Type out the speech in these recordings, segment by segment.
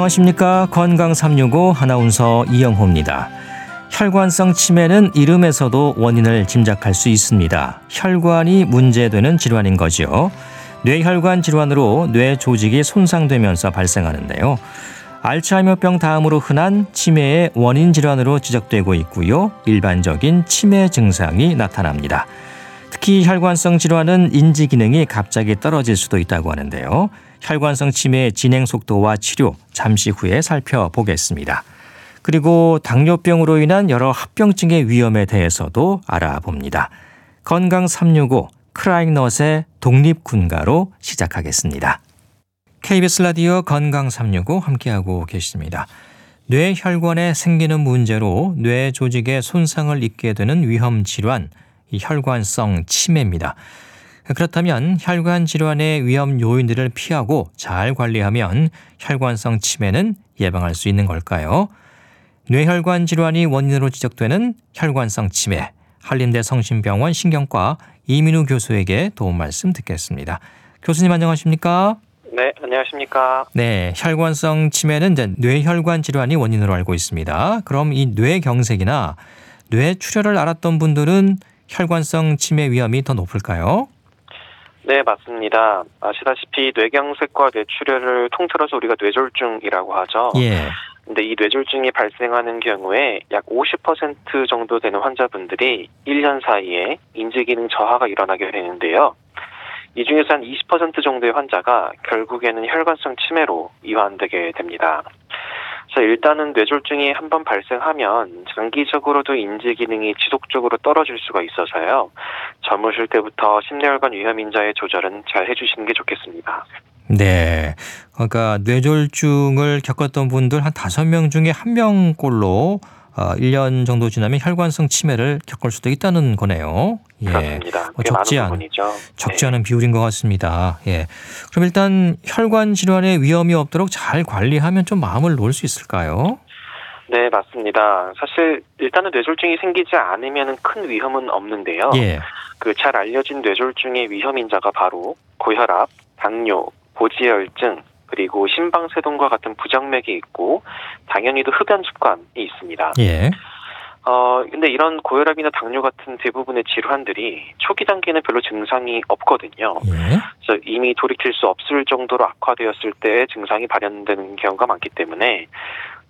안녕하십니까. 건강 365 아나운서 이영호입니다. 혈관성 치매는 이름에서도 원인을 짐작할 수 있습니다. 혈관이 문제되는 질환인 거죠. 뇌혈관 질환으로 뇌 조직이 손상되면서 발생하는데요. 알츠하이머병 다음으로 흔한 치매의 원인 질환으로 지적되고 있고요. 일반적인 치매 증상이 나타납니다. 특히 혈관성 질환은 인지 기능이 갑자기 떨어질 수도 있다고 하는데요. 혈관성 치매의 진행 속도와 치료 잠시 후에 살펴보겠습니다. 그리고 당뇨병으로 인한 여러 합병증의 위험에 대해서도 알아봅니다. 건강 365 크라잉넛의 독립군가로 시작하겠습니다. KBS 라디오 건강 365 함께하고 계십니다. 뇌혈관에 생기는 문제로 뇌 조직에 손상을 입게 되는 위험 질환, 혈관성 치매입니다. 그렇다면 혈관 질환의 위험 요인들을 피하고 잘 관리하면 혈관성 치매는 예방할 수 있는 걸까요? 뇌혈관 질환이 원인으로 지적되는 혈관성 치매, 한림대 성심병원 신경과 이민우 교수에게 도움 말씀 듣겠습니다. 교수님 안녕하십니까? 네, 안녕하십니까? 네, 혈관성 치매는 이제 뇌혈관 질환이 원인으로 알고 있습니다. 그럼 이 뇌경색이나 뇌출혈을 알았던 분들은 혈관성 치매 위험이 더 높을까요? 네, 맞습니다. 아시다시피 뇌경색과 뇌출혈을 통틀어서 우리가 뇌졸중이라고 하죠. 예. 근데 이 뇌졸중이 발생하는 경우에 약 50% 정도 되는 환자분들이 1년 사이에 인지기능 저하가 일어나게 되는데요. 이 중에서 한 20% 정도의 환자가 결국에는 혈관성 치매로 이완되게 됩니다. 자, 일단은 뇌졸중이 한번 발생하면 장기적으로도 인지 기능이 지속적으로 떨어질 수가 있어서요. 젊으실 때부터 심뇌혈관 위험 인자의 조절은 잘 해주시는 게 좋겠습니다. 네. 그러니까 뇌졸중을 겪었던 분들 한 다섯 명 중에 한 명꼴로 어, 1년 정도 지나면 혈관성 치매를 겪을 수도 있다는 거네요. 예. 그렇습니다. 뭐 적지 않은 적지 네. 않은 비율인 것 같습니다. 예. 그럼 일단 혈관 질환의 위험이 없도록 잘 관리하면 좀 마음을 놓을 수 있을까요? 네, 맞습니다. 사실 일단은 뇌졸중이 생기지 않으면 큰 위험은 없는데요. 예. 그 잘 알려진 뇌졸중의 위험 인자가 바로 고혈압, 당뇨, 고지혈증, 그리고 심방세동과 같은 부정맥이 있고 당연히도 흡연 습관이 있습니다. 예. 어, 근데 이런 고혈압이나 당뇨 같은 대부분의 질환들이 초기 단계는 별로 증상이 없거든요. 예. 그래서 이미 돌이킬 수 없을 정도로 악화되었을 때 증상이 발현되는 경우가 많기 때문에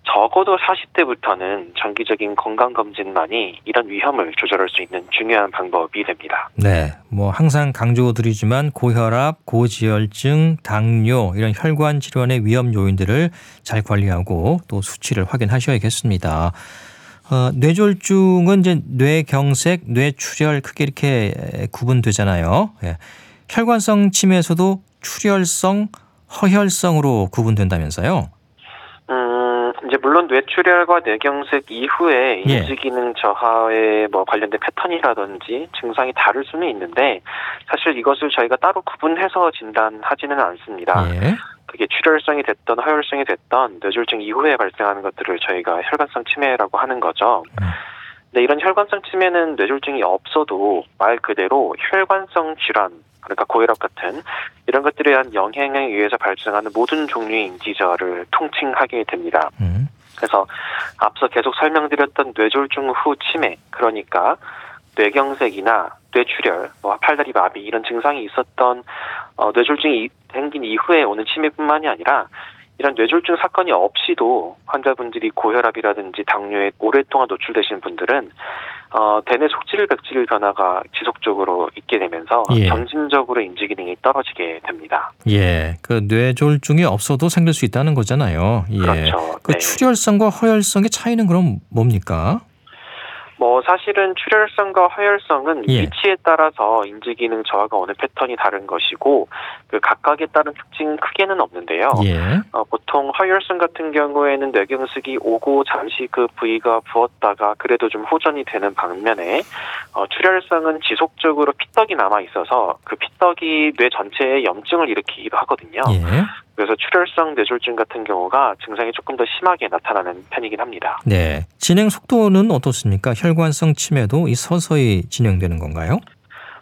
적어도 40대부터는 정기적인 건강검진만이 이런 위험을 조절할 수 있는 중요한 방법이 됩니다. 네. 뭐 항상 강조드리지만 고혈압, 고지혈증, 당뇨 이런 혈관 질환의 위험 요인들을 잘 관리하고 또 수치를 확인하셔야겠습니다. 어, 뇌졸중은 이제 뇌경색, 뇌출혈 크게 이렇게 구분되잖아요. 예. 혈관성 치매에서도 출혈성, 허혈성으로 구분된다면서요? 이제 물론 뇌출혈과 뇌경색 이후에 예. 인지 기능 저하에 뭐 관련된 패턴이라든지 증상이 다를 수는 있는데 사실 이것을 저희가 따로 구분해서 진단하지는 않습니다. 예. 그게 출혈성이 됐던 허혈성이 됐던 뇌졸중 이후에 발생하는 것들을 저희가 혈관성 치매라고 하는 거죠. 음. 근데 이런 혈관성 치매는 뇌졸중이 없어도 말 그대로 혈관성 질환 그러니까 고혈압 같은 이런 것들에 대한 영향에 의해서 발생하는 모든 종류의 인지저를 통칭하게 됩니다. 음. 그래서 앞서 계속 설명드렸던 뇌졸중 후 치매, 그러니까 뇌경색이나 뇌출혈, 뭐 팔다리 마비 이런 증상이 있었던 어, 뇌졸중이 생긴 이후에 오는 치매뿐만이 아니라 이런 뇌졸중 사건이 없이도 환자분들이 고혈압이라든지 당뇨에 오랫동안 노출되신 분들은 어, 대뇌 속질 백질 변화가 지속적으로 있게 되면서 예. 점진적으로 인지 기능이 떨어지게 됩니다. 예, 그 뇌졸중이 없어도 생길 수 있다는 거잖아요. 예. 그렇죠. 그 네. 출혈성과 허혈성의 차이는 그럼 뭡니까? 뭐 사실은 출혈성과 허혈성은 예. 위치에 따라서 인지 기능 저하가 오는 패턴이 다른 것이고 그 각각에 따른 특징 크게는 없는데요. 예. 어, 보통 허혈성 같은 경우에는 뇌경색이 오고 잠시 그 부위가 부었다가 그래도 좀 호전이 되는 반면에 어, 출혈성은 지속적으로 피떡이 남아 있어서 그 피떡이 뇌 전체에 염증을 일으키기도 하거든요. 예. 그래서 출혈성 뇌졸중 같은 경우가 증상이 조금 더 심하게 나타나는 편이긴 합니다. 네. 진행 속도는 어떻습니까? 혈관성 치매도 이 서서히 진행되는 건가요?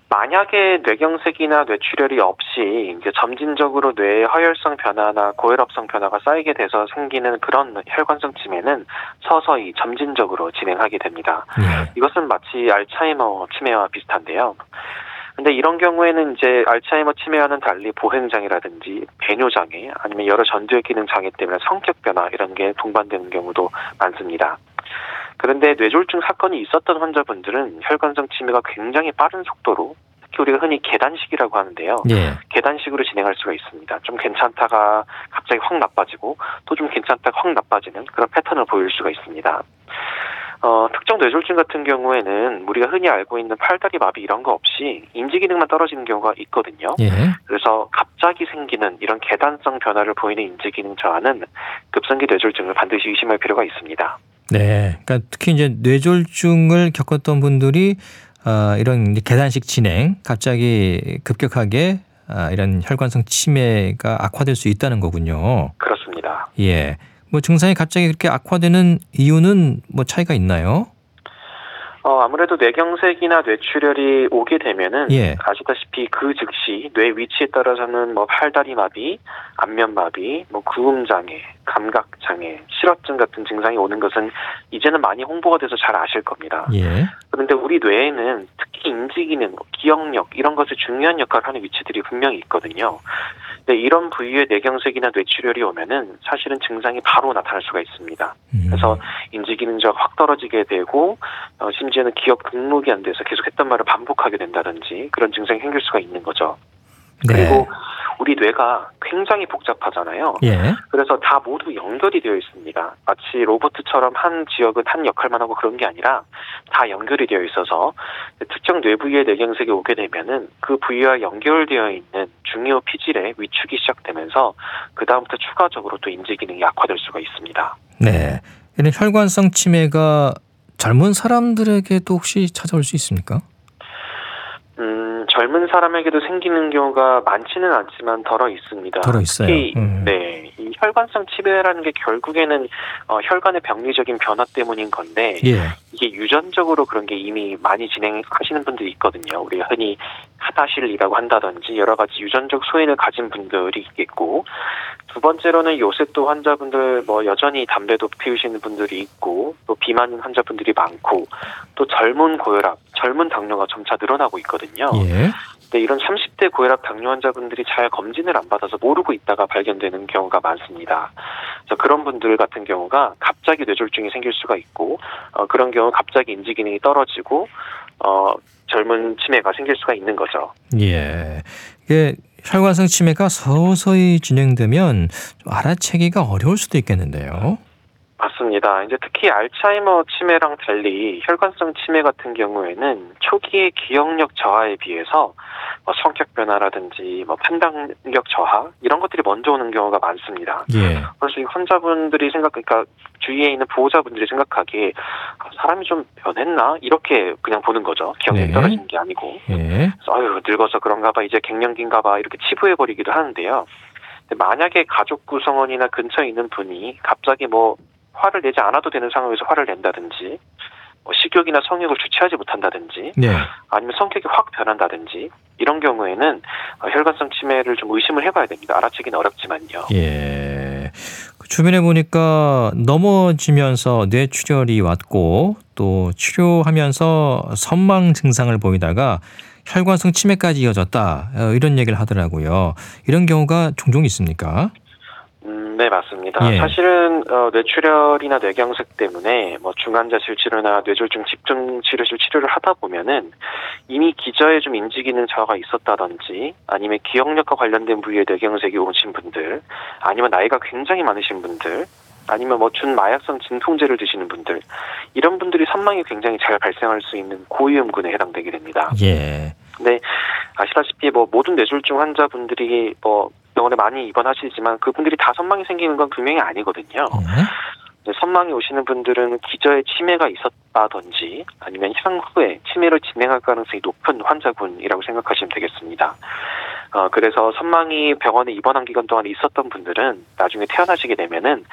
만약에 뇌경색이나 뇌출혈이 없이 이제 점진적으로 뇌의 허혈성 변화나 고혈압성 변화가 쌓이게 돼서 생기는 그런 혈관성 치매는 서서히 점진적으로 진행하게 됩니다. 예. 이것은 마치 알츠하이머 치매와 비슷한데요. 근데 이런 경우에는 이제 알츠하이머 치매와는 달리 보행장애라든지 배뇨장애 아니면 여러 전두엽 기능 장애 때문에 성격 변화 이런 게 동반되는 경우도 많습니다. 그런데 뇌졸중 사건이 있었던 환자분들은 혈관성 치매가 굉장히 빠른 속도로 특히 우리가 흔히 계단식이라고 하는데요. 예. 계단식으로 진행할 수가 있습니다. 좀 괜찮다가 갑자기 확 나빠지고 또 좀 괜찮다가 확 나빠지는 그런 패턴을 보일 수가 있습니다. 어, 특정 뇌졸중 같은 경우에는 우리가 흔히 알고 있는 팔다리 마비 이런 거 없이 인지 기능만 떨어지는 경우가 있거든요. 예. 그래서 갑자기 생기는 이런 계단성 변화를 보이는 인지 기능 저하는 급성기 뇌졸중을 반드시 의심할 필요가 있습니다. 네. 그러니까 특히 이제 뇌졸중을 겪었던 분들이 아, 이런 계단식 진행, 갑자기 급격하게 아, 이런 혈관성 치매가 악화될 수 있다는 거군요. 그렇습니다. 예. 뭐 증상이 갑자기 그렇게 악화되는 이유는 뭐 차이가 있나요? 어, 아무래도 뇌경색이나 뇌출혈이 오게 되면은 예. 아시다시피 그 즉시 뇌 위치에 따라서는 뭐 팔다리 마비, 안면 마비, 뭐 구음 장애, 감각 장애, 실어증 같은 증상이 오는 것은 이제는 많이 홍보가 돼서 잘 아실 겁니다. 예. 그런데 우리 뇌에는 특히 인지 기능, 기억력 이런 것에 중요한 역할을 하는 위치들이 분명히 있거든요. 근데 이런 부위의 뇌경색이나 뇌출혈이 오면은 사실은 증상이 바로 나타날 수가 있습니다. 음. 그래서 인지 기능자가 확 떨어지게 되고 어, 심지어는 기억 등록이 안 돼서 계속 했던 말을 반복하게 된다든지 그런 증상이 생길 수가 있는 거죠. 네. 그리고 우리 뇌가 굉장히 복잡하잖아요. 예. 그래서 다 모두 연결이 되어 있습니다. 마치 로봇처럼 한 지역은 한 역할만 하고 그런 게 아니라 다 연결이 되어 있어서 특정 뇌 부위의 뇌경색이 오게 되면은 그 부위와 연결되어 있는 중요 피질의 위축이 시작되면서 그 다음부터 추가적으로 또 인지 기능이 악화될 수가 있습니다. 네. 이런 혈관성 치매가 젊은 사람들에게도 혹시 찾아올 수 있습니까? 음, 젊은 사람에게도 생기는 경우가 많지는 않지만 덜어 있습니다. 덜어 있어요. 특히 음. 네, 이 혈관성 치매라는 게 결국에는 어, 혈관의 병리적인 변화 때문인 건데 예. 이게 유전적으로 그런 게 이미 많이 진행하시는 분들이 있거든요. 우리가 흔히 하다실이라고 한다든지 여러 가지 유전적 소인을 가진 분들이 있겠고 두 번째로는 요새 또 환자분들 뭐 여전히 담배도 피우시는 분들이 있고 또 비만 환자분들이 많고 또 젊은 고혈압, 젊은 당뇨가 점차 늘어나고 있거든요. 예. 근데 이런 30대 고혈압 당뇨 환자분들이 잘 검진을 안 받아서 모르고 있다가 발견되는 경우가 많습니다. 그래서 그런 분들 같은 경우가 갑자기 뇌졸중이 생길 수가 있고 어, 그런 경우 갑자기 인지 기능이 떨어지고 어, 젊은 치매가 생길 수가 있는 거죠. 예. 이게 혈관성 치매가 서서히 진행되면 좀 알아채기가 어려울 수도 있겠는데요. 맞습니다. 이제 특히 알츠하이머 치매랑 달리 혈관성 치매 같은 경우에는 초기의 기억력 저하에 비해서 뭐 성격 변화라든지 뭐 판단력 저하 이런 것들이 먼저 오는 경우가 많습니다. 예. 그래서 이 환자분들이 생각, 그러니까 주위에 있는 보호자분들이 생각하기에 아, 사람이 좀 변했나 이렇게 그냥 보는 거죠. 기억력이 네. 떨어지는 게 아니고. 예. 그래서 아유 늙어서 그런가 봐 이제 갱년기인가 봐 이렇게 치부해 버리기도 하는데요. 만약에 가족 구성원이나 근처에 있는 분이 갑자기 뭐 화를 내지 않아도 되는 상황에서 화를 낸다든지 뭐 식욕이나 성욕을 주체하지 못한다든지 네. 아니면 성격이 확 변한다든지 이런 경우에는 어, 혈관성 치매를 좀 의심을 해봐야 됩니다. 알아채기는 어렵지만요. 예. 그 주변에 보니까 넘어지면서 뇌출혈이 왔고 또 치료하면서 선망 증상을 보이다가 혈관성 치매까지 이어졌다. 어, 이런 얘기를 하더라고요. 이런 경우가 종종 있습니까? 음, 네, 맞습니다. 예. 사실은 어, 뇌출혈이나 뇌경색 때문에 뭐 중환자실 치료나 뇌졸중 집중 치료실 치료를 하다 보면은 이미 기저에 좀 인지 기능 저하가 있었다든지 아니면 기억력과 관련된 부위에 뇌경색이 오신 분들 아니면 나이가 굉장히 많으신 분들 아니면 뭐 준 마약성 진통제를 드시는 분들 이런 분들이 선망이 굉장히 잘 발생할 수 있는 고위험군에 해당되게 됩니다. 예. 근데 아시다시피 뭐 모든 뇌졸중 환자분들이 뭐 병원에 많이 입원하시지만 그분들이 다 선망이 생기는 건 분명히 아니거든요. 예. 선망이 오시는 분들은 기저에 치매가 있었다든지 아니면 향후에 치매를 진행할 가능성이 높은 환자군이라고 생각하시면 되겠습니다. 어, 그래서 선망이 병원에 입원한 기간 동안에 있었던 분들은 나중에 태어나시게 되면은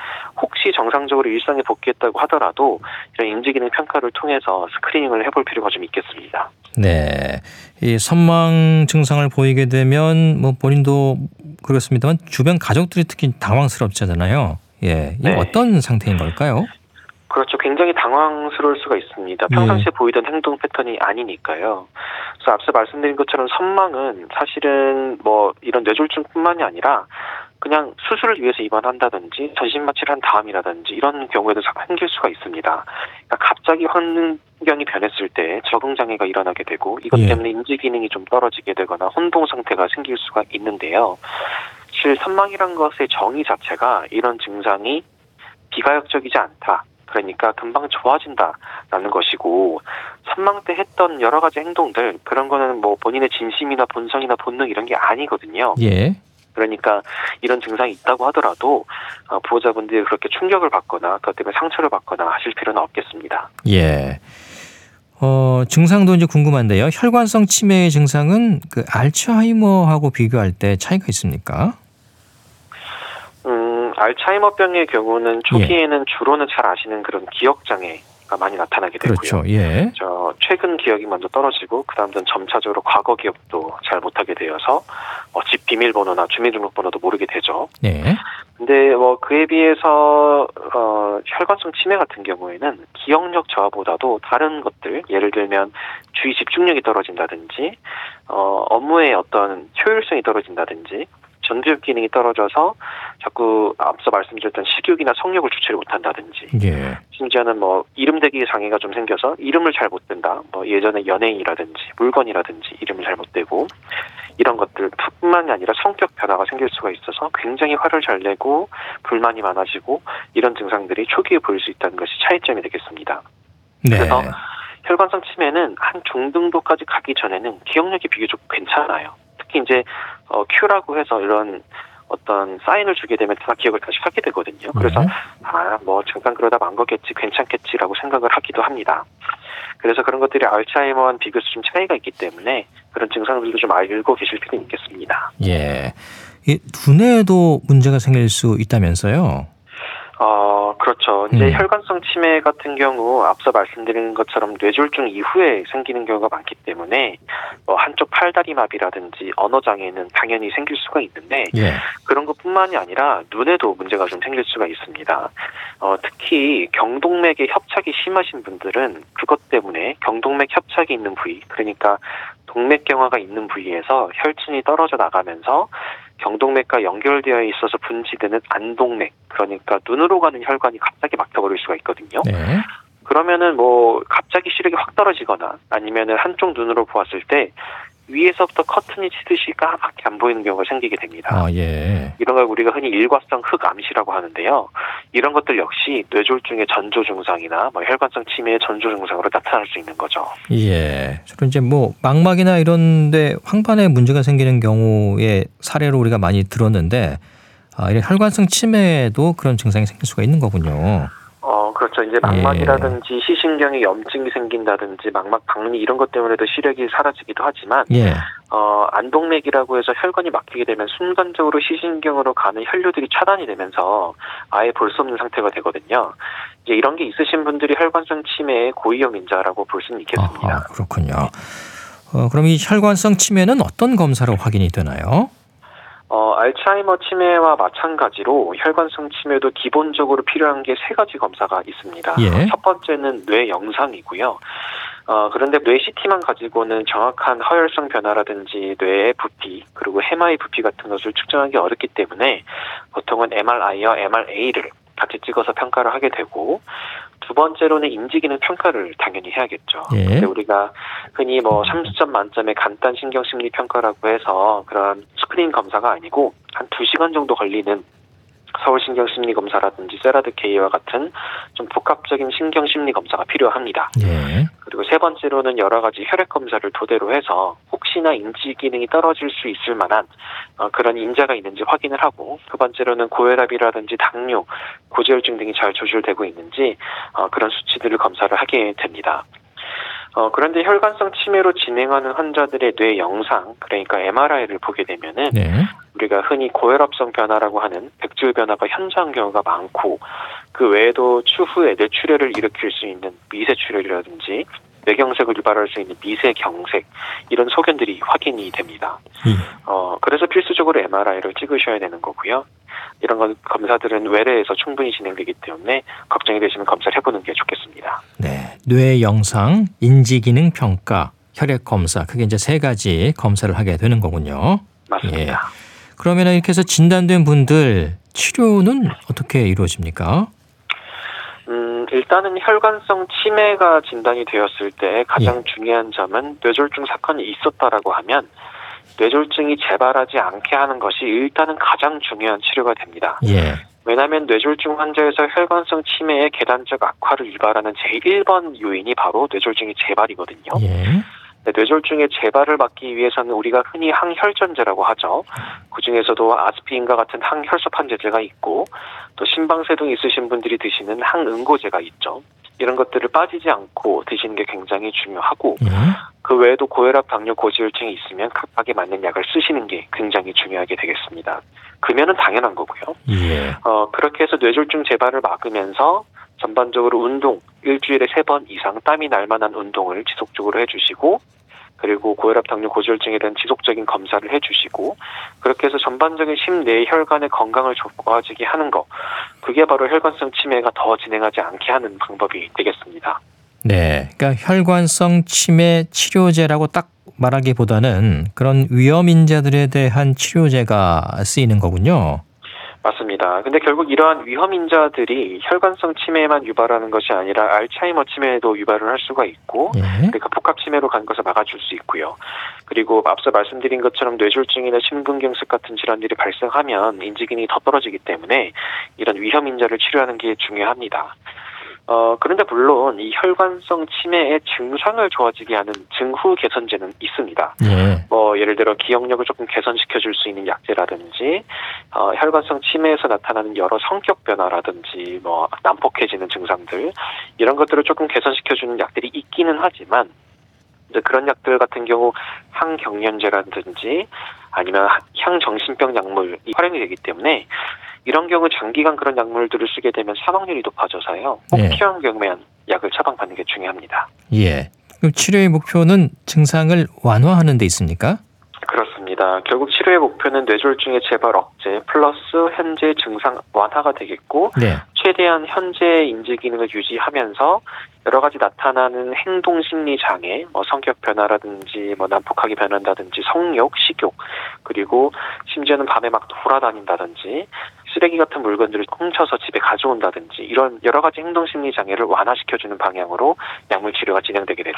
혹시 정상적으로 일상에 복귀했다고 하더라도 이런 인지기능 평가를 통해서 스크리닝을 해볼 필요가 좀 있겠습니다. 네. 이 선망 증상을 보이게 되면 뭐 본인도 그렇습니다만 주변 가족들이 특히 당황스럽잖아요. 예. 이게 네. 어떤 상태인 걸까요? 그렇죠. 굉장히 당황스러울 수가 있습니다. 평상시에 보이던 행동 패턴이 아니니까요. 그래서 앞서 말씀드린 것처럼 선망은 사실은 뭐 이런 뇌졸중뿐만이 아니라 그냥 수술을 위해서 입원한다든지 전신 마취를 한 다음이라든지 이런 경우에도 생길 수가 있습니다. 그러니까 갑자기 환경이 변했을 때 적응 장애가 일어나게 되고 이것 예. 때문에 인지 기능이 좀 떨어지게 되거나 혼동 상태가 생길 수가 있는데요. 실 선망이란 것의 정의 자체가 이런 증상이 비가역적이지 않다. 그러니까 금방 좋아진다라는 것이고 선망 때 했던 여러 가지 행동들 그런 거는 뭐 본인의 진심이나 본성이나 본능 이런 게 아니거든요. 예. 그러니까 이런 증상이 있다고 하더라도 어, 보호자분들이 그렇게 충격을 받거나 그것 때문에 상처를 받거나 하실 필요는 없겠습니다. 예. 어, 증상도 이제 궁금한데요. 혈관성 치매의 증상은 그 알츠하이머하고 비교할 때 차이가 있습니까? 음, 알츠하이머병의 경우는 초기에는 주로는 잘 아시는 그런 기억 장애 가 많이 나타나게 되고요. 그렇죠. 예. 저 최근 기억이 먼저 떨어지고 그다음부터는 점차적으로 과거 기억도 잘 못하게 되어서 어, 집 비밀번호나 주민등록번호도 모르게 되죠. 네. 근데 뭐 그에 비해서 어, 혈관성 치매 같은 경우에는 기억력 저하보다도 다른 것들 예를 들면 주의 집중력이 떨어진다든지 어, 업무의 어떤 효율성이 떨어진다든지 전두엽 기능이 떨어져서 자꾸 앞서 말씀드렸던 식욕이나 성욕을 주체를 못한다든지 예. 심지어는 뭐 이름 대기 장애가 좀 생겨서 이름을 잘 못 댄다. 뭐 예전에 연예인이라든지 물건이라든지 이름을 잘 못 대고 이런 것들뿐만이 아니라 성격 변화가 생길 수가 있어서 굉장히 화를 잘 내고 불만이 많아지고 이런 증상들이 초기에 보일 수 있다는 것이 차이점이 되겠습니다. 네. 그래서 혈관성 치매는 한 중등도까지 가기 전에는 기억력이 비교적 괜찮아요. 특히 이제 어, 큐라고 해서 이런 어떤 사인을 주게 되면 다 기억을 다시 하게 되거든요. 그래서 네. 아, 뭐 잠깐 그러다 만 거겠지, 괜찮겠지라고 생각을 하기도 합니다. 그래서 그런 것들이 알츠하이머와는 비교해서 좀 차이가 있기 때문에 그런 증상들도 좀 알고 계실 필요는 있겠습니다. 예. 이 두뇌에도 문제가 생길 수 있다면서요? 어, 그렇죠. 이제 음. 혈관성 치매 같은 경우 앞서 말씀드린 것처럼 뇌졸중 이후에 생기는 경우가 많기 때문에 뭐 한쪽 팔다리 마비라든지 언어 장애는 당연히 생길 수가 있는데 예. 그런 것뿐만이 아니라 눈에도 문제가 좀 생길 수가 있습니다. 어, 특히 경동맥의 협착이 심하신 분들은 그것 때문에 경동맥 협착이 있는 부위, 그러니까 동맥경화가 있는 부위에서 혈진이 떨어져 나가면서 경동맥과 연결되어 있어서 분지되는 안동맥, 그러니까 눈으로 가는 혈관이 갑자기 막혀버릴 수가 있거든요. 네. 그러면은 뭐 갑자기 시력이 확 떨어지거나 아니면은 한쪽 눈으로 보았을 때 위에서부터 커튼이 치듯이 까맣게 안 보이는 경우가 생기게 됩니다. 아, 예. 이런 걸 우리가 흔히 일과성 흑암시라고 하는데요. 이런 것들 역시 뇌졸중의 전조 증상이나 뭐 혈관성 치매의 전조 증상으로 나타날 수 있는 거죠. 예. 주로 이제 뭐 망막이나 이런데 황반에 문제가 생기는 경우의 사례로 우리가 많이 들었는데 아, 이런 혈관성 치매에도 그런 증상이 생길 수가 있는 거군요. 어, 그렇죠. 이제 망막이라든지 시신경에 염증이 생긴다든지 망막 박리 이런 것 때문에도 시력이 사라지기도 하지만 예. 어, 안동맥이라고 해서 혈관이 막히게 되면 순간적으로 시신경으로 가는 혈류들이 차단이 되면서 아예 볼 수 없는 상태가 되거든요. 이제 이런 게 있으신 분들이 혈관성 치매의 고위험 인자라고 볼 수는 있겠습니다. 아하, 그렇군요. 어, 그럼 이 혈관성 치매는 어떤 검사로 확인이 되나요? 어, 알츠하이머 치매와 마찬가지로 혈관성 치매도 기본적으로 필요한 게 세 가지 검사가 있습니다. 예. 첫 번째는 뇌 영상이고요. 어, 그런데 뇌 CT만 가지고는 정확한 허혈성 변화라든지 뇌의 부피, 그리고 해마의 부피 같은 것을 측정하기 어렵기 때문에 보통은 MRI와 MRA를 같이 찍어서 평가를 하게 되고 두 번째로는 인지 기능 평가를 당연히 해야겠죠. 예. 근데 우리가 흔히 뭐 30점 만점의 간단 신경 심리 평가라고 해서 그런 스크린 검사가 아니고 한 2시간 정도 걸리는 서울신경심리검사라든지 CERAD-K와 같은 좀 복합적인 신경심리 검사가 필요합니다. 예. 그리고 세 번째로는 여러 가지 혈액 검사를 토대로 해서 혹시나 인지 기능이 떨어질 수 있을 만한 어, 그런 인자가 있는지 확인을 하고 두 번째로는 고혈압이라든지 당뇨, 고지혈증 등이 잘 조절되고 있는지 어, 그런 수치들을 검사를 하게 됩니다. 어, 그런데 혈관성 치매로 진행하는 환자들의 뇌 영상, 그러니까 MRI를 보게 되면은 네. 우리가 흔히 고혈압성 변화라고 하는 백줄 변화가 현저한 경우가 많고 그 외에도 추후에 뇌출혈을 일으킬 수 있는 미세출혈이라든지 뇌경색을 유발할 수 있는 미세경색 이런 소견들이 확인이 됩니다. 예. 어 그래서 필수적으로 MRI를 찍으셔야 되는 거고요. 이런 건 검사들은 외래에서 충분히 진행되기 때문에 걱정이 되시면 검사를 해보는 게 좋겠습니다. 네. 뇌 영상, 인지 기능 평가, 혈액 검사. 그게 이제 세 가지 검사를 하게 되는 거군요. 맞습니다. 그러면 이렇게 해서 진단된 분들 치료는 어떻게 이루어집니까? 음, 일단은 혈관성 치매가 진단이 되었을 때 가장 중요한 점은 뇌졸중 사건이 있었다라고 하면 뇌졸중이 재발하지 않게 하는 것이 일단은 가장 중요한 치료가 됩니다. 예. 왜냐하면 뇌졸중 환자에서 혈관성 치매의 계단적 악화를 유발하는 제1번 요인이 바로 뇌졸중의 재발이거든요. 예. 네, 뇌졸중의 재발을 막기 위해서는 우리가 흔히 항혈전제라고 하죠. 그 중에서도 아스피린과 같은 항혈소판제제가 있고 또 심방세동 있으신 분들이 드시는 항응고제가 있죠. 이런 것들을 빠지지 않고 드시는 게 굉장히 중요하고 예. 그 외에도 고혈압, 당뇨, 고지혈증이 있으면 각각에 맞는 약을 쓰시는 게 굉장히 중요하게 되겠습니다. 금연은 당연한 거고요. 예. 어, 그렇게 해서 뇌졸중 재발을 막으면서 전반적으로 운동 일주일에 세 번 이상 땀이 날 만한 운동을 지속적으로 해주시고 그리고 고혈압, 당뇨, 고지혈증에 대한 지속적인 검사를 해주시고 그렇게 해서 전반적인 심내 혈관의 건강을 좋아지게 하는 거 그게 바로 혈관성 치매가 더 진행하지 않게 하는 방법이 되겠습니다. 네. 그러니까 혈관성 치매 치료제라고 딱 말하기보다는 그런 위험 인자들에 대한 치료제가 쓰이는 거군요. 맞습니다. 근데 결국 이러한 위험 인자들이 혈관성 치매만 유발하는 것이 아니라 알츠하이머 치매도 유발을 할 수가 있고 예. 그러니까 복합 치매로 가는 것을 막아줄 수 있고요. 그리고 앞서 말씀드린 것처럼 뇌졸중이나 심근경색 같은 질환들이 발생하면 인지 기능이 더 떨어지기 때문에 이런 위험 인자를 치료하는 게 중요합니다. 어, 그런데 물론 이 혈관성 치매의 증상을 좋아지게 하는 증후 개선제는 있습니다. 예. 뭐 예를 들어 기억력을 조금 개선시켜 줄 수 있는 약제라든지 어, 혈관성 치매에서 나타나는 여러 성격 변화라든지 뭐 난폭해지는 증상들 이런 것들을 조금 개선시켜 주는 약들이 있기는 하지만 이제 그런 약들 같은 경우 항경련제라든지 아니면 향정신병 약물이 활용이 되기 때문에 이런 경우 장기간 그런 약물들을 쓰게 되면 사망률이 높아져서요. 꼭 네. 필요한 경우에는 약을 처방받는 게 중요합니다. 예. 그럼 치료의 목표는 증상을 완화하는 데 있습니까? 그렇습니다. 결국 치료의 목표는 뇌졸중의 재발 억제 플러스 현재 증상 완화가 되겠고 네. 최대한 현재 인지 기능을 유지하면서 여러 가지 나타나는 행동 심리 장애, 뭐 성격 변화라든지 뭐 난폭하게 변한다든지 성욕, 식욕 그리고 심지어는 밤에 막 돌아다닌다든지 쓰레기 같은 물건들을 훔쳐서 집에 가져온다든지 이런 여러 가지 행동 심리 장애를 완화시켜주는 방향으로 약물 치료가 진행되게 되죠.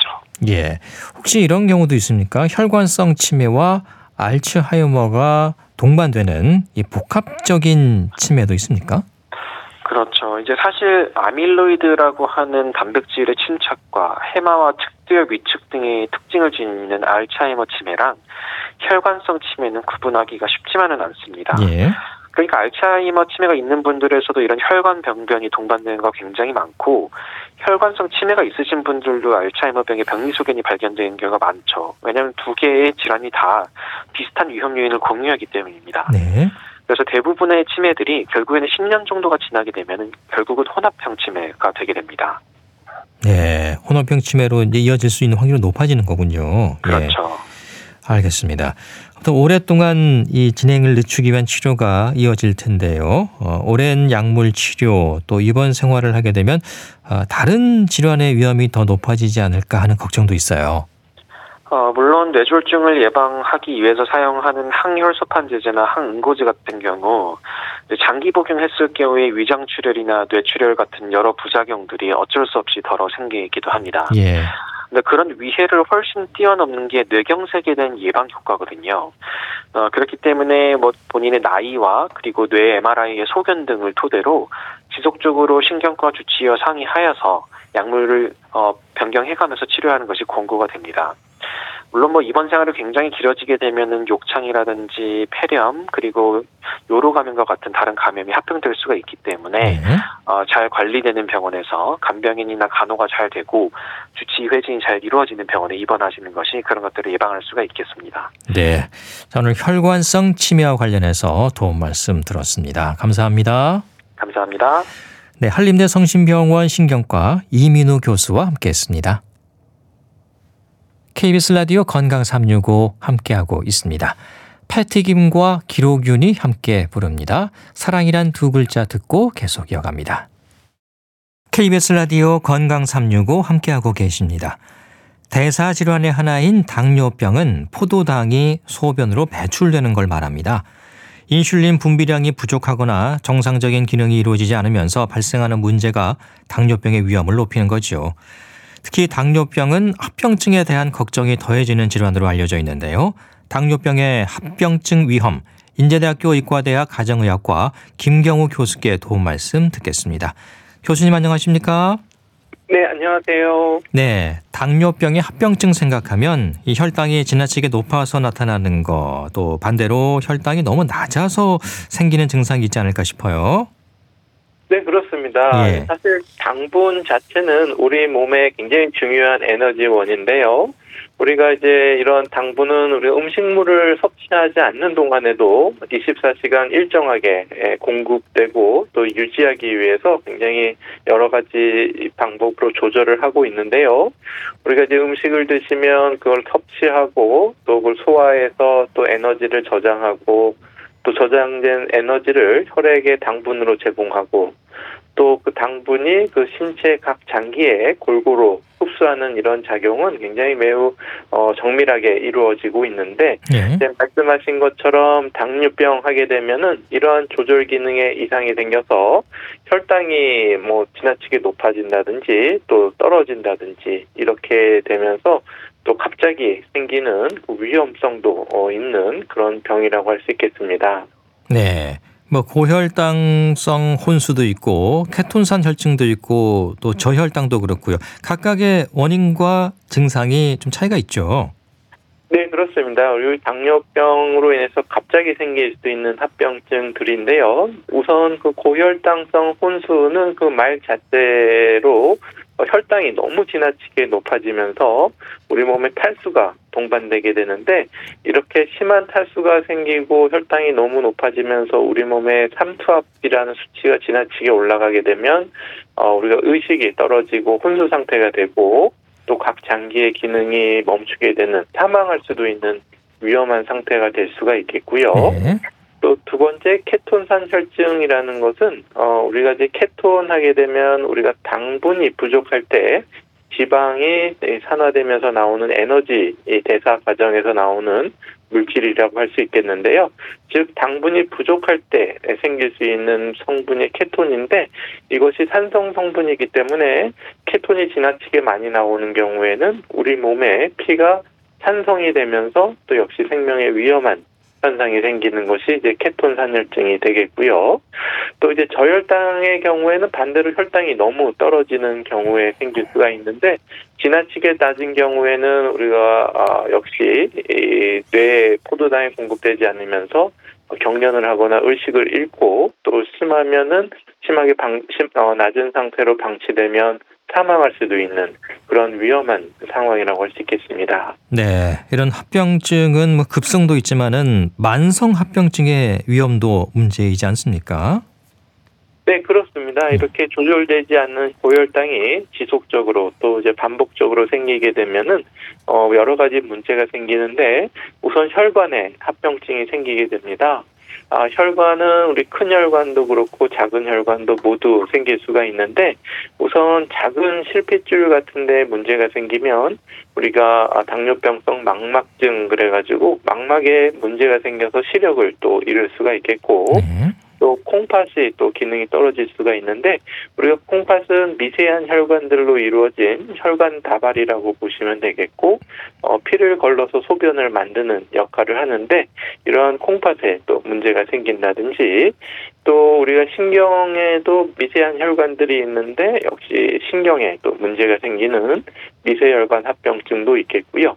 예. 혹시 이런 경우도 있습니까? 혈관성 치매와 알츠하이머가 동반되는 이 복합적인 치매도 있습니까? 그렇죠. 이제 사실 아밀로이드라고 하는 단백질의 침착과 해마와 측두엽 위축 등의 특징을 지니는 알츠하이머 치매랑 혈관성 치매는 구분하기가 쉽지만은 않습니다. 예. 그러니까 알츠하이머 치매가 있는 분들에서도 이런 혈관 병변이 동반되는 거 굉장히 많고 혈관성 치매가 있으신 분들도 알츠하이머 병의 병리 소견이 발견되는 경우가 많죠. 왜냐하면 두 개의 질환이 다 비슷한 위험 요인을 공유하기 때문입니다. 네. 그래서 대부분의 치매들이 결국에는 10년 정도가 지나게 되면 결국은 혼합형 치매가 되게 됩니다. 네. 혼합형 치매로 이제 이어질 수 있는 확률이 높아지는 거군요. 예. 그렇죠. 알겠습니다. 또 오랫동안 이 진행을 늦추기 위한 치료가 이어질 텐데요. 어, 오랜 약물 치료 또 입원 생활을 하게 되면 어, 다른 질환의 위험이 더 높아지지 않을까 하는 걱정도 있어요. 어, 물론 뇌졸중을 예방하기 위해서 사용하는 항혈소판제제나 항응고제 같은 경우 장기 복용했을 경우에 위장 출혈이나 뇌출혈 같은 여러 부작용들이 어쩔 수 없이 덜어 생기기도 합니다. 예. 근데 그런 위해를 훨씬 뛰어넘는 게 뇌경색에 대한 예방 효과거든요. 어, 그렇기 때문에 뭐 본인의 나이와 그리고 뇌 MRI의 소견 등을 토대로 지속적으로 신경과 주치의와 상의하여서 약물을 어, 변경해가면서 치료하는 것이 권고가 됩니다. 물론 뭐 입원 생활이 굉장히 길어지게 되면은 욕창이라든지 폐렴 그리고 요로 감염과 같은 다른 감염이 합병될 수가 있기 때문에 네. 어, 잘 관리되는 병원에서 간병인이나 간호가 잘 되고 주치 회진이 잘 이루어지는 병원에 입원하시는 것이 그런 것들을 예방할 수가 있겠습니다. 네. 자, 오늘 혈관성 치매와 관련해서 도움 말씀 들었습니다. 감사합니다. 감사합니다. 네, 한림대 성심병원 신경과 이민우 교수와 함께했습니다. KBS 라디오 건강 365 함께하고 있습니다. 패티김과 기록윤이 함께 부릅니다. 사랑이란 두 글자 듣고 계속 이어갑니다. KBS 라디오 건강 365 함께하고 계십니다. 대사 질환의 하나인 당뇨병은 포도당이 소변으로 배출되는 걸 말합니다. 인슐린 분비량이 부족하거나 정상적인 기능이 이루어지지 않으면서 발생하는 문제가 당뇨병의 위험을 높이는 거죠. 특히 당뇨병은 합병증에 대한 걱정이 더해지는 질환으로 알려져 있는데요. 당뇨병의 합병증 위험, 인제대학교 의과대학 가정의학과 김경우 교수께 도움 말씀 듣겠습니다. 교수님 안녕하십니까? 네, 안녕하세요. 네, 당뇨병의 합병증 생각하면 이 혈당이 지나치게 높아서 나타나는 거, 또 반대로 혈당이 너무 낮아서 생기는 증상이 있지 않을까 싶어요. 네, 그렇습니다. 예. 사실 당분 자체는 우리 몸에 굉장히 중요한 에너지원인데요. 우리가 이제 이런 당분은 우리 음식물을 섭취하지 않는 동안에도 24시간 일정하게 예, 공급되고 또 유지하기 위해서 굉장히 여러 가지 방법으로 조절을 하고 있는데요. 우리가 이제 음식을 드시면 그걸 섭취하고 또 그걸 소화해서 또 에너지를 저장하고 또 저장된 에너지를 혈액에 당분으로 제공하고 또 그 당분이 그 신체 각 장기에 골고루 흡수하는 이런 작용은 굉장히 매우 어, 정밀하게 이루어지고 있는데 예. 말씀하신 것처럼 당뇨병 하게 되면은 이러한 조절 기능에 이상이 생겨서 혈당이 뭐 지나치게 높아진다든지 또 떨어진다든지 이렇게 되면서 또 갑자기 생기는 그 위험성도 어, 있는 그런 병이라고 할 수 있겠습니다. 네. 뭐 고혈당성 혼수도 있고 케톤산 혈증도 있고 또 저혈당도 그렇고요. 각각의 원인과 증상이 좀 차이가 있죠. 네, 그렇습니다. 우리 당뇨병으로 인해서 갑자기 생길 수 있는 합병증들인데요. 우선 그 고혈당성 혼수는 그 말 자체로 어, 혈당이 너무 지나치게 높아지면서 우리 몸에 탈수가 동반되게 되는데 이렇게 심한 탈수가 생기고 혈당이 너무 높아지면서 우리 몸에 삼투압이라는 수치가 지나치게 올라가게 되면 어, 우리가 의식이 떨어지고 혼수 상태가 되고 또 각 장기의 기능이 멈추게 되는 사망할 수도 있는 위험한 상태가 될 수가 있겠고요. 네. 또 두 번째 케톤산 혈증이라는 것은 어 우리가 이제 케톤 하게 되면 우리가 당분이 부족할 때 지방이 산화되면서 나오는 에너지 이 대사 과정에서 나오는 물질이라고 할 수 있겠는데요. 즉 당분이 부족할 때 생길 수 있는 성분이 케톤인데 이것이 산성 성분이기 때문에 케톤이 지나치게 많이 나오는 경우에는 우리 몸에 피가 산성이 되면서 또 역시 생명에 위험한 현상이 생기는 것이 이제 케톤 산혈증이 되겠고요. 또 이제 저혈당의 경우에는 반대로 혈당이 너무 떨어지는 경우에 생길 수가 있는데 지나치게 낮은 경우에는 우리가 아, 역시 이 뇌에 포도당이 공급되지 않으면서 경련을 하거나 의식을 잃고 또 심하면은 심하게 방, 심, 어, 낮은 상태로 방치되면 사망할 수도 있는 그런 위험한 상황이라고 할 수 있겠습니다. 네. 이런 합병증은 뭐 급성도 있지만은 만성 합병증의 위험도 문제이지 않습니까? 네, 그렇습니다. 이렇게 조절되지 않는 고혈당이 지속적으로 또 이제 반복적으로 생기게 되면은 어 여러 가지 문제가 생기는데 우선 혈관에 합병증이 생기게 됩니다. 아, 혈관은 우리 큰 혈관도 그렇고 작은 혈관도 모두 생길 수가 있는데 우선 작은 실핏줄 같은데 문제가 생기면 우리가 아, 당뇨병성 망막증 그래가지고 망막에 문제가 생겨서 시력을 또 잃을 수가 있겠고 네. 또 콩팥이 또 기능이 떨어질 수가 있는데 우리가 콩팥은 미세한 혈관들로 이루어진 혈관 다발이라고 보시면 되겠고 어, 피를 걸러서 소변을 만드는 역할을 하는데 이러한 콩팥에 또 문제가 생긴다든지 또 우리가 신경에도 미세한 혈관들이 있는데 역시 신경에 또 문제가 생기는 미세혈관 합병증도 있겠고요.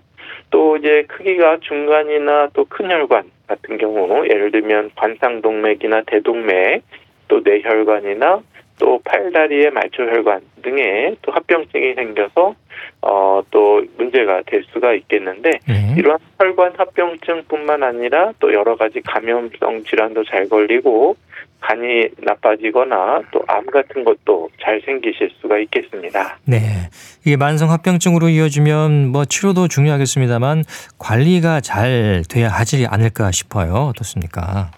또 이제 크기가 중간이나 또 큰 혈관 같은 경우 예를 들면 관상동맥이나 대동맥 또 뇌혈관이나 또 팔다리의 말초혈관 등의 또 합병증이 생겨서 어 또 문제가 될 수가 있겠는데 네. 이러한 혈관 합병증뿐만 아니라 또 여러 가지 감염성 질환도 잘 걸리고 간이 나빠지거나 또 암 같은 것도 잘 생기실 수가 있겠습니다. 네. 이게 만성 합병증으로 이어지면 뭐 치료도 중요하겠습니다만 관리가 잘 돼야 하지 않을까 싶어요. 어떻습니까?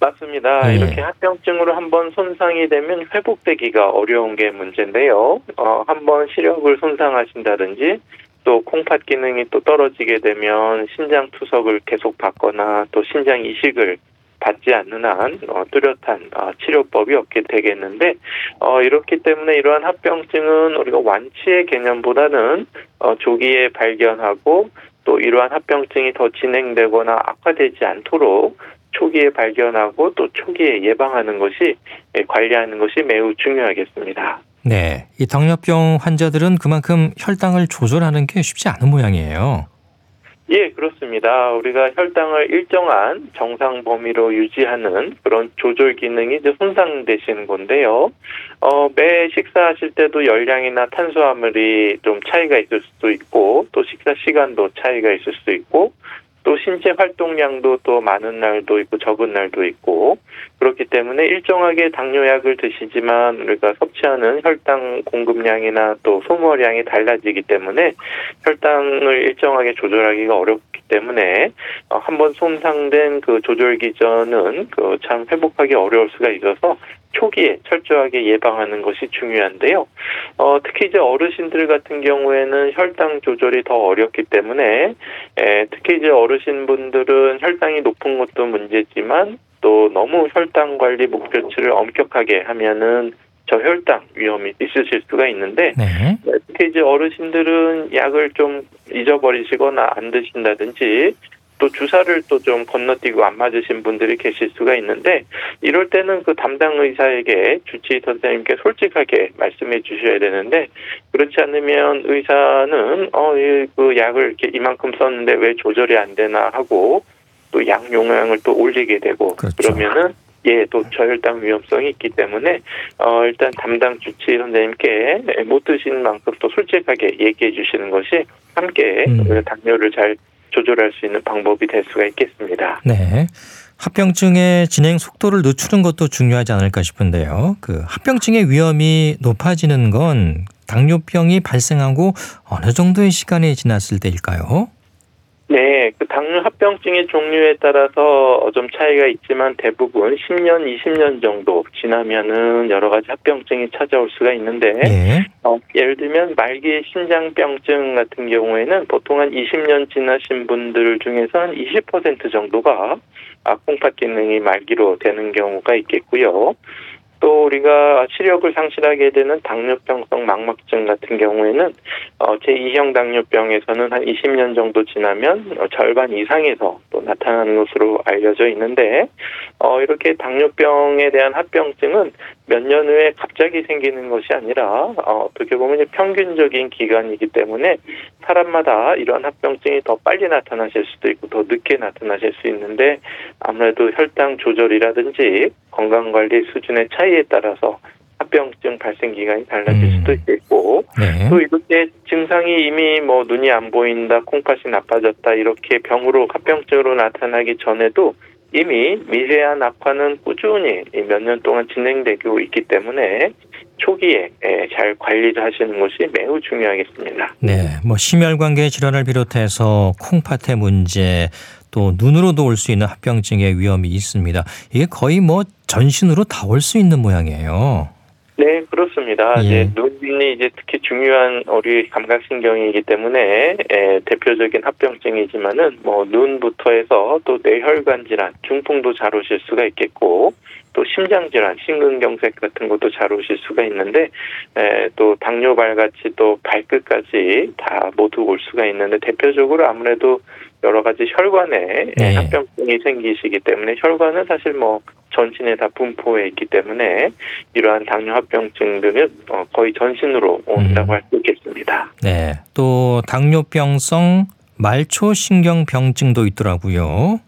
맞습니다. 네. 이렇게 합병증으로 한번 손상이 되면 회복되기가 어려운 게 문제인데요. 어, 한번 시력을 손상하신다든지 또 콩팥 기능이 또 떨어지게 되면 신장 투석을 계속 받거나 또 신장 이식을 받지 않는 한 어, 뚜렷한 어, 치료법이 없게 되겠는데 어, 이렇기 때문에 이러한 합병증은 우리가 완치의 개념보다는 어, 조기에 발견하고 또 이러한 합병증이 더 진행되거나 악화되지 않도록 초기에 발견하고 또 초기에 예방하는 것이 예, 관리하는 것이 매우 중요하겠습니다. 네. 이 당뇨병 환자들은 그만큼 혈당을 조절하는 게 쉽지 않은 모양이에요. 예, 그렇습니다. 우리가 혈당을 일정한 정상 범위로 유지하는 그런 조절 기능이 이제 손상되시는 건데요. 어, 매 식사하실 때도 열량이나 탄수화물이 좀 차이가 있을 수도 있고, 또 식사 시간도 차이가 있을 수도 있고, 또 신체 활동량도 또 많은 날도 있고 적은 날도 있고 그렇기 때문에 일정하게 당뇨약을 드시지만 우리가 섭취하는 혈당 공급량이나 또 소모량이 달라지기 때문에 혈당을 일정하게 조절하기가 어렵기 때문에 어, 한번 손상된 그 조절 기전은 그 참 회복하기 어려울 수가 있어서 초기에 철저하게 예방하는 것이 중요한데요. 어, 특히 이제 어르신들 같은 경우에는 혈당 조절이 더 어렵기 때문에 에, 특히 이제 어르신분들은 혈당이 높은 것도 문제지만 또 너무 혈당 관리 목표치를 엄격하게 하면은 저혈당 위험이 있으실 수가 있는데 네. 네, 특히 이제 어르신들은 약을 좀 잊어버리시거나 안 드신다든지 또 주사를 또 좀 건너뛰고 안 맞으신 분들이 계실 수가 있는데 이럴 때는 그 담당 의사에게 주치의 선생님께 솔직하게 말씀해 주셔야 되는데 그렇지 않으면 의사는 어그 약을 이렇게 이만큼 썼는데 왜 조절이 안 되나 하고 또 약 용량을 또 올리게 되고 그렇죠. 그러면은 예, 또 저혈당 위험성이 있기 때문에 어 일단 담당 주치의 선생님께 못 드시는 만큼 또 솔직하게 얘기해 주시는 것이 함께 음. 당뇨를 잘 조절할 수 있는 방법이 될 수가 있겠습니다. 네. 합병증의 진행 속도를 늦추는 것도 중요하지 않을까 싶은데요. 그 합병증의 위험이 높아지는 건 당뇨병이 발생하고 어느 정도의 시간이 지났을 때일까요? 네, 그 당뇨 합병증의 종류에 따라서 좀 차이가 있지만 대부분 10년, 20년 정도 지나면은 여러 가지 합병증이 찾아올 수가 있는데 예. 어, 예를 들면 말기 신장병증 같은 경우에는 보통 한 20년 지나신 분들 중에서 한 20% 정도가 콩팥 기능이 말기로 되는 경우가 있겠고요. 또 우리가 시력을 상실하게 되는 당뇨병성 망막증 같은 경우에는 어, 제2형 당뇨병에서는 한 20년 정도 지나면 어, 절반 이상에서 또 나타나는 것으로 알려져 있는데 어, 이렇게 당뇨병에 대한 합병증은 몇 년 후에 갑자기 생기는 것이 아니라 어, 어떻게 보면 평균적인 기간이기 때문에 사람마다 이러한 합병증이 더 빨리 나타나실 수도 있고 더 늦게 나타나실 수 있는데 아무래도 혈당 조절이라든지 건강관리 수준의 차이 에 따라서 합병증 발생 기간이 달라질 음. 수도 있겠고 네. 또 이렇게 증상이 이미 뭐 눈이 안 보인다, 콩팥이 나빠졌다 이렇게 병으로 합병증으로 나타나기 전에도 이미 미세한 악화는 꾸준히 몇 년 동안 진행되고 있기 때문에 초기에 예, 잘 관리를 하시는 것이 매우 중요하겠습니다. 네. 뭐 심혈관계 질환을 비롯해서 콩팥의 문제 또 눈으로도 올 수 있는 합병증의 위험이 있습니다. 이게 거의 뭐 전신으로 다 올 수 있는 모양이에요. 네, 그렇습니다. 예. 이제 눈이 이제 특히 중요한 우리 감각신경이기 때문에 에, 대표적인 합병증이지만은 뭐 눈부터 해서 또 뇌혈관 질환, 중풍도 잘 오실 수가 있겠고 또 심장 질환, 심근경색 같은 것도 잘 오실 수가 있는데 에, 또 당뇨발 같이 또 발끝까지 다 모두 올 수가 있는데 대표적으로 아무래도 여러 가지 혈관에 네. 합병증이 생기시기 때문에 혈관은 사실 뭐 전신에 다 분포해 있기 때문에 이러한 당뇨 합병증들은 어, 거의 전신으로 온다고 음. 할수 있겠습니다. 네. 또 당뇨병성 말초신경병증도 있더라고요.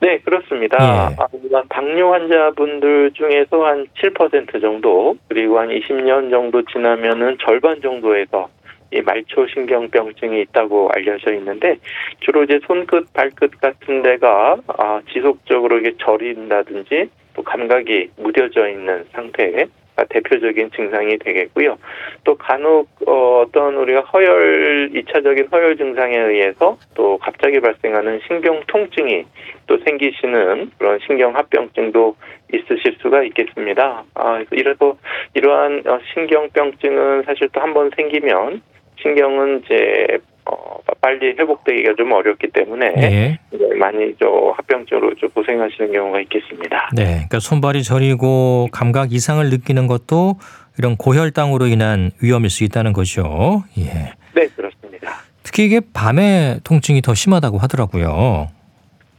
네, 그렇습니다. 예. 아, 당뇨 환자분들 중에서 한 7% 정도, 그리고 한 20년 정도 지나면은 절반 정도에서 이 말초 신경병증이 있다고 알려져 있는데, 주로 이제 손끝, 발끝 같은 데가 아, 지속적으로 이게 저린다든지, 또 감각이 무뎌져 있는 상태가 대표적인 증상이 되겠고요. 또 간혹 어, 어떤 우리가 허열, 2차적인 허열 증상에 의해서 또 갑자기 발생하는 신경 통증이 또 생기시는 그런 신경 합병증도 있으실 수가 있겠습니다. 아, 그래서 이러한 어, 신경병증은 사실 또 한 번 생기면 신경은 이제 어, 빨리 회복되기가 좀 어렵기 때문에 예. 네, 많이 저 합병증으로 좀 고생하시는 경우가 있겠습니다. 네. 그러니까 손발이 저리고 감각 이상을 느끼는 것도 이런 고혈당으로 인한 위험일 수 있다는 거죠. 예. 네, 그렇습니다. 특히 이게 밤에 통증이 더 심하다고 하더라고요.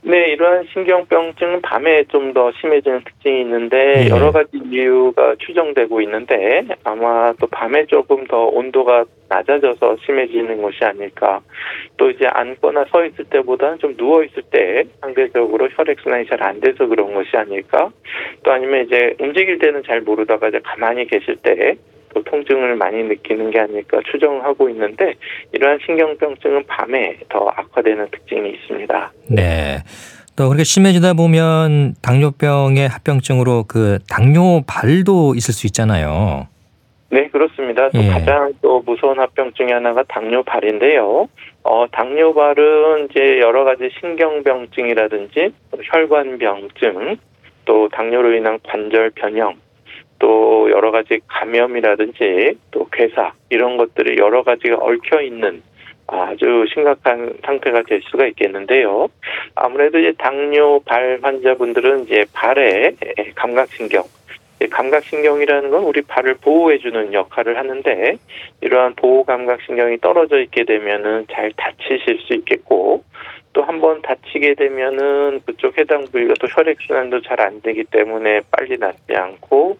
네, 이러한 신경병증은 밤에 좀 더 심해지는 특징이 있는데 예. 여러 가지 이유가 추정되고 있는데 아마 또 밤에 조금 더 온도가 낮아져서 심해지는 것이 아닐까. 또 이제 앉거나 서 있을 때보다는 좀 누워 있을 때 상대적으로 혈액 순환이 잘 안 돼서 그런 것이 아닐까. 또 아니면 이제 움직일 때는 잘 모르다가 이제 가만히 계실 때 또 통증을 많이 느끼는 게 아닐까 추정하고 있는데 이러한 신경병증은 밤에 더 악화되는 특징이 있습니다. 네. 또 그렇게 심해지다 보면 당뇨병의 합병증으로 그 당뇨발도 있을 수 있잖아요. 네, 그렇습니다. 또 예. 가장 또 무서운 합병증이 하나가 당뇨발인데요. 어, 당뇨발은 이제 여러 가지 신경병증이라든지 혈관병증, 또 당뇨로 인한 관절 변형, 또 여러 가지 감염이라든지 또 괴사 이런 것들이 여러 가지가 얽혀 있는 아주 심각한 상태가 될 수가 있겠는데요. 아무래도 이제 당뇨 발 환자분들은 이제 발에 감각신경, 이 감각신경이라는 건 우리 발을 보호해주는 역할을 하는데 이러한 보호 감각신경이 떨어져 있게 되면은 잘 다치실 수 있겠고 또 한 번 다치게 되면은 그쪽 해당 부위가 또 혈액 순환도 잘 안 되기 때문에 빨리 낫지 않고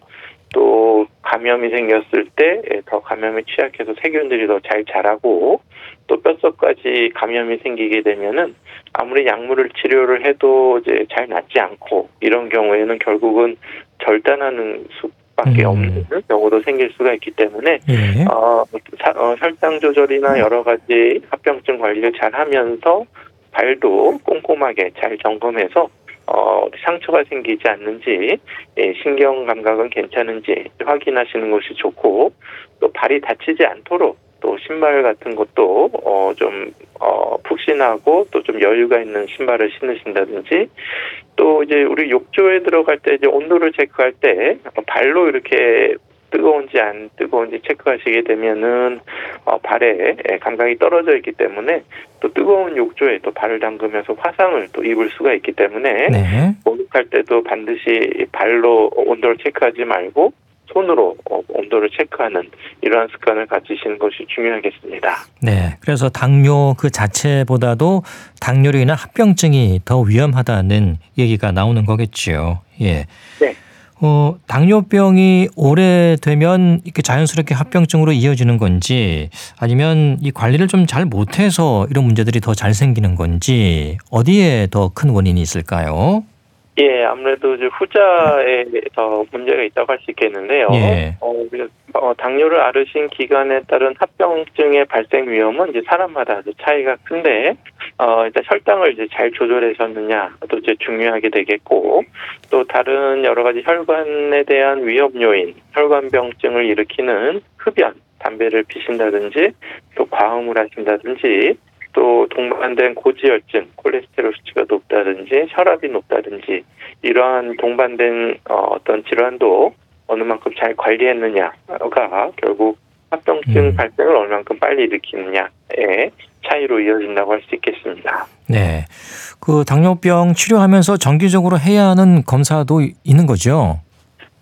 또 감염이 생겼을 때 더 감염에 취약해서 세균들이 더 잘 자라고 또 뼛속까지 감염이 생기게 되면은 아무리 약물을 치료를 해도 이제 잘 낫지 않고 이런 경우에는 결국은 절단하는 수밖에 음. 없는 경우도 생길 수가 있기 때문에 예. 어, 사- 어, 혈당 조절이나 여러 가지 합병증 관리를 잘 하면서 발도 꼼꼼하게 잘 점검해서 어, 상처가 생기지 않는지, 예, 신경 감각은 괜찮은지 확인하시는 것이 좋고, 또 발이 다치지 않도록 또 신발 같은 것도 어, 좀 어, 푹신하고 또 좀 여유가 있는 신발을 신으신다든지, 또 이제 우리 욕조에 들어갈 때 이제 온도를 체크할 때 발로 이렇게 뜨거운지 안 뜨거운지 체크하시게 되면은 어, 발에 예, 감각이 떨어져 있기 때문에 또 뜨거운 욕조에 또 발을 담그면서 화상을 또 입을 수가 있기 때문에 네. 목욕할 때도 반드시 발로 온도를 체크하지 말고 손으로 어, 온도를 체크하는 이러한 습관을 가지시는 것이 중요하겠습니다. 네. 그래서 당뇨 그 자체보다도 당뇨로 인한 합병증이 더 위험하다는 얘기가 나오는 거겠지요. 예. 네. 어, 당뇨병이 오래되면 이렇게 자연스럽게 합병증으로 이어지는 건지 아니면 이 관리를 좀 잘 못해서 이런 문제들이 더 잘 생기는 건지 어디에 더 큰 원인이 있을까요? 예, 아무래도 이제 후자에 더 문제가 있다고 할 수 있겠는데요. 예. 어, 어, 당뇨를 앓으신 기간에 따른 합병증의 발생 위험은 이제 사람마다 아주 차이가 큰데, 어, 일단 혈당을 이제 잘 조절하셨느냐도 이제 중요하게 되겠고, 또 다른 여러 가지 혈관에 대한 위험 요인, 혈관병증을 일으키는 흡연, 담배를 피신다든지, 또 과음을 하신다든지, 또 동반된 고지혈증, 콜레스테롤 수치가 높다든지 혈압이 높다든지 이러한 동반된 어, 어떤 질환도 어느 만큼 잘 관리했느냐가 결국 합병증 음. 발생을 얼만큼 빨리 일으키느냐에 차이로 이어진다고 할 수 있겠습니다. 네. 그 당뇨병 치료하면서 정기적으로 해야 하는 검사도 있는 거죠?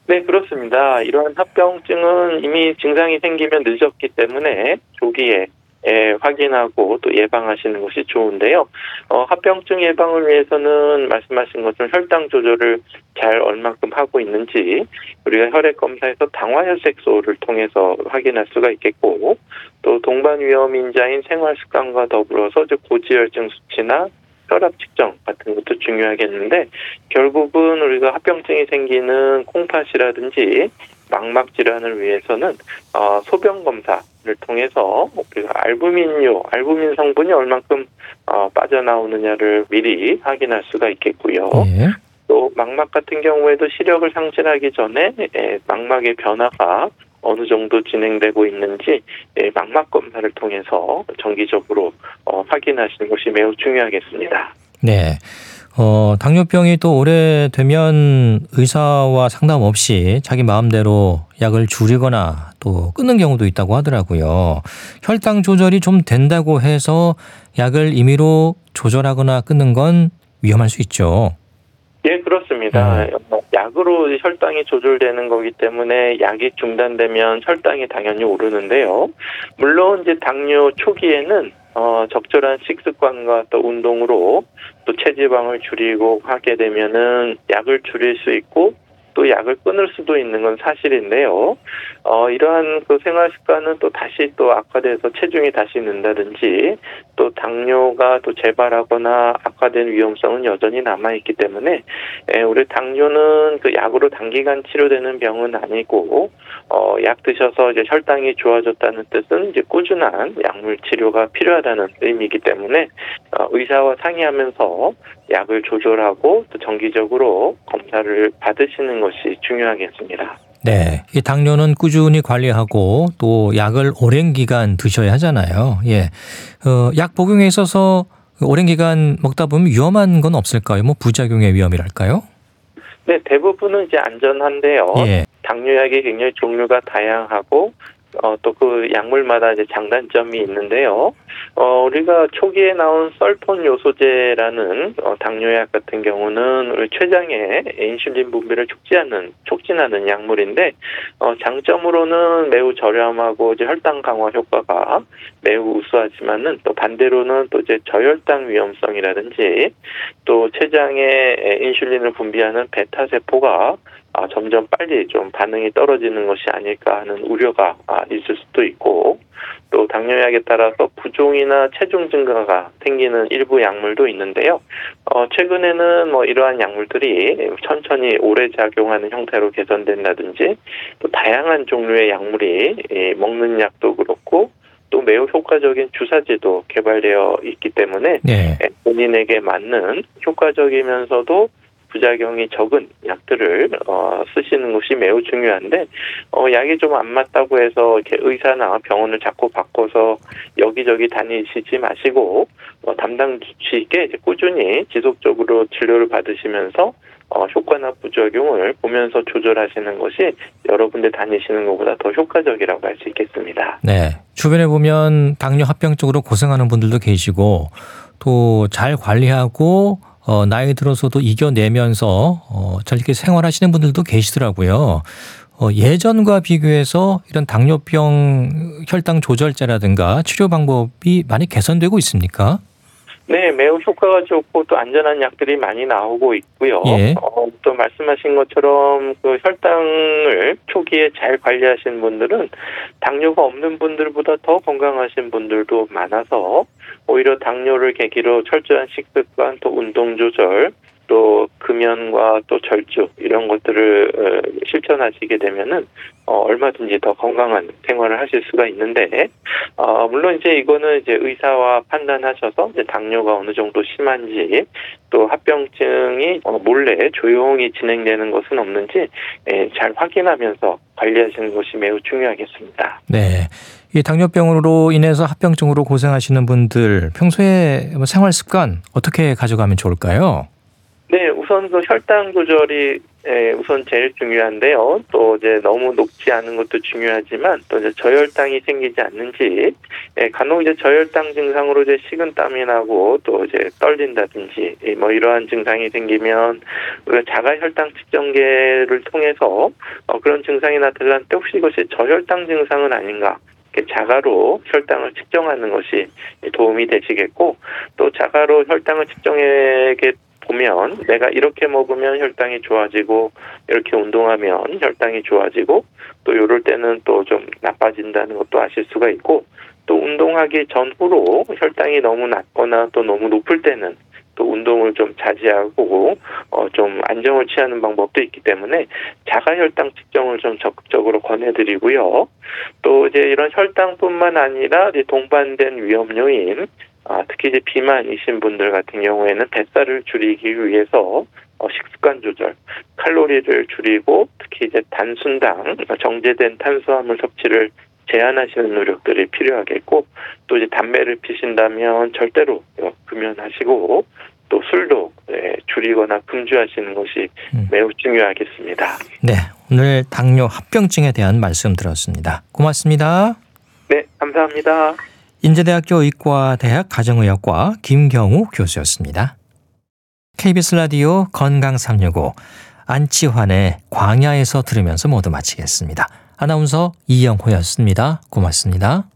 네, 그렇습니다. 이러한 합병증은 이미 증상이 생기면 늦었기 때문에 조기에 예, 확인하고 또 예방하시는 것이 좋은데요. 어, 합병증 예방을 위해서는 말씀하신 것처럼 혈당 조절을 잘 얼만큼 하고 있는지 우리가 혈액 검사에서 당화혈색소를 통해서 확인할 수가 있겠고 또 동반 위험 인자인 생활 습관과 더불어서 이제 고지혈증 수치나 혈압 측정 같은 것도 중요하겠는데 결국은 우리가 합병증이 생기는 콩팥이라든지 망막 질환을 위해서는 어, 소변 검사를 통해서 우리가 알부민요, 알부민 성분이 얼만큼 어, 빠져나오느냐를 미리 확인할 수가 있겠고요. 예. 또 망막 같은 경우에도 시력을 상실하기 전에 에, 망막의 변화가 어느 정도 진행되고 있는지 에, 망막 검사를 통해서 정기적으로 어, 확인하시는 것이 매우 중요하겠습니다. 네. 어, 당뇨병이 또 오래되면 의사와 상담 없이 자기 마음대로 약을 줄이거나 또 끊는 경우도 있다고 하더라고요. 혈당 조절이 좀 된다고 해서 약을 임의로 조절하거나 끊는 건 위험할 수 있죠. 예, 그렇습니다. 어, 약으로 혈당이 조절되는 거기 때문에 약이 중단되면 혈당이 당연히 오르는데요. 물론 이제 당뇨 초기에는 어, 적절한 식습관과 또 운동으로 또 체지방을 줄이고 하게 되면은 약을 줄일 수 있고 또 약을 끊을 수도 있는 건 사실인데요. 어, 이러한 그 생활 습관은 또 다시 또 악화돼서 체중이 다시 는다든지 또 당뇨가 또 재발하거나 악화된 위험성은 여전히 남아있기 때문에 에, 우리 당뇨는 그 약으로 단기간 치료되는 병은 아니고 어, 약 드셔서 이제 혈당이 좋아졌다는 뜻은 이제 꾸준한 약물 치료가 필요하다는 의미이기 때문에 어, 의사와 상의하면서 약을 조절하고 또 정기적으로 검사를 받으시는 것이 중요하겠습니다. 네. 이 당뇨는 꾸준히 관리하고 또 약을 오랜 기간 드셔야 하잖아요. 예. 어, 약 복용에 있어서 오랜 기간 먹다 보면 위험한 건 없을까요? 뭐 부작용의 위험이랄까요? 네, 대부분은 이제 안전한데요. 예. 당뇨약이 굉장히 종류가 다양하고 어, 또 그 약물마다 이제 장단점이 있는데요. 어, 우리가 초기에 나온 썰폰 요소제라는 어, 당뇨약 같은 경우는 우리 췌장의 인슐린 분비를 촉진하는 촉진하는 약물인데 어, 장점으로는 매우 저렴하고 이제 혈당 강화 효과가 매우 우수하지만은 또 반대로는 또 이제 저혈당 위험성이라든지 또 췌장에 인슐린을 분비하는 베타 세포가 아, 점점 빨리 좀 반응이 떨어지는 것이 아닐까 하는 우려가 아, 있을 수도 있고 또 당뇨약에 따라서 부종이나 체중 증가가 생기는 일부 약물도 있는데요. 어, 최근에는 뭐 이러한 약물들이 천천히 오래 작용하는 형태로 개선된다든지 또 다양한 종류의 약물이 이, 먹는 약도 그렇고 또 매우 효과적인 주사제도 개발되어 있기 때문에 네. 본인에게 맞는 효과적이면서도 부작용이 적은 약들을 어, 쓰시는 것이 매우 중요한데 어, 약이 좀 안 맞다고 해서 이렇게 의사나 병원을 자꾸 바꿔서 여기저기 다니시지 마시고 어, 담당 주치 있게 이제 꾸준히 지속적으로 진료를 받으시면서 어, 효과나 부작용을 보면서 조절하시는 것이 여러 군데 다니시는 것보다 더 효과적이라고 할 수 있겠습니다. 네. 주변에 보면 당뇨 합병증으로 고생하는 분들도 계시고 또 잘 관리하고 어, 나이 들어서도 이겨내면서 어, 저렇게 생활하시는 분들도 계시더라고요. 어, 예전과 비교해서 이런 당뇨병 혈당 조절제라든가 치료 방법이 많이 개선되고 있습니까? 네, 매우 효과가 좋고 또 안전한 약들이 많이 나오고 있고요. 예. 어, 또 말씀하신 것처럼 그 혈당을 초기에 잘 관리하신 분들은 당뇨가 없는 분들보다 더 건강하신 분들도 많아서 오히려 당뇨를 계기로 철저한 식습관 또 운동 조절 또 금연과 또 절주 이런 것들을 어, 실천하시게 되면은 어, 얼마든지 더 건강한 생활을 하실 수가 있는데 어, 물론 이제 이거는 이제 의사와 판단하셔서 이제 당뇨가 어느 정도 심한지 또 합병증이 어, 몰래 조용히 진행되는 것은 없는지 예, 잘 확인하면서 관리하시는 것이 매우 중요하겠습니다. 네. 이 당뇨병으로 인해서 합병증으로 고생하시는 분들 평소에 뭐 생활 습관 어떻게 가져가면 좋을까요? 네, 우선 그 혈당 조절이 예, 우선 제일 중요한데요. 또 이제 너무 높지 않은 것도 중요하지만 또 이제 저혈당이 생기지 않는지 예, 간혹 이제 저혈당 증상으로 이제 식은땀이 나고 또 이제 떨린다든지 예, 뭐 이러한 증상이 생기면 우리가 자가 혈당 측정계를 통해서 어, 그런 증상이 때 혹시 이것이 저혈당 증상은 아닌가 자가로 혈당을 측정하는 것이 도움이 되시겠고 또 자가로 혈당을 측정해 보면 내가 이렇게 먹으면 혈당이 좋아지고 이렇게 운동하면 혈당이 좋아지고 또 이럴 때는 또 좀 나빠진다는 것도 아실 수가 있고 또 운동하기 전후로 혈당이 너무 낮거나 또 너무 높을 때는 또 운동을 좀 자제하고 어 좀 안정을 취하는 방법도 있기 때문에 자가 혈당 측정을 좀 적극적으로 권해드리고요. 또 이제 이런 혈당뿐만 아니라 이제 동반된 위험 요인 아, 특히 이제 비만이신 분들 같은 경우에는 뱃살을 줄이기 위해서 어, 식습관 조절, 칼로리를 줄이고 특히 이제 단순당, 정제된 탄수화물 섭취를 제한하시는 노력들이 필요하겠고 또 이제 담배를 피신다면 절대로 금연하시고 또 술도 네, 줄이거나 금주하시는 것이 음. 매우 중요하겠습니다. 네, 오늘 당뇨 합병증에 대한 말씀 들었습니다. 고맙습니다. 네, 감사합니다. 인제대학교 의과대학 가정의학과 김경우 교수였습니다. KBS 라디오 건강 365 안치환의 광야에서 들으면서 모두 마치겠습니다. 아나운서 이영호였습니다. 고맙습니다.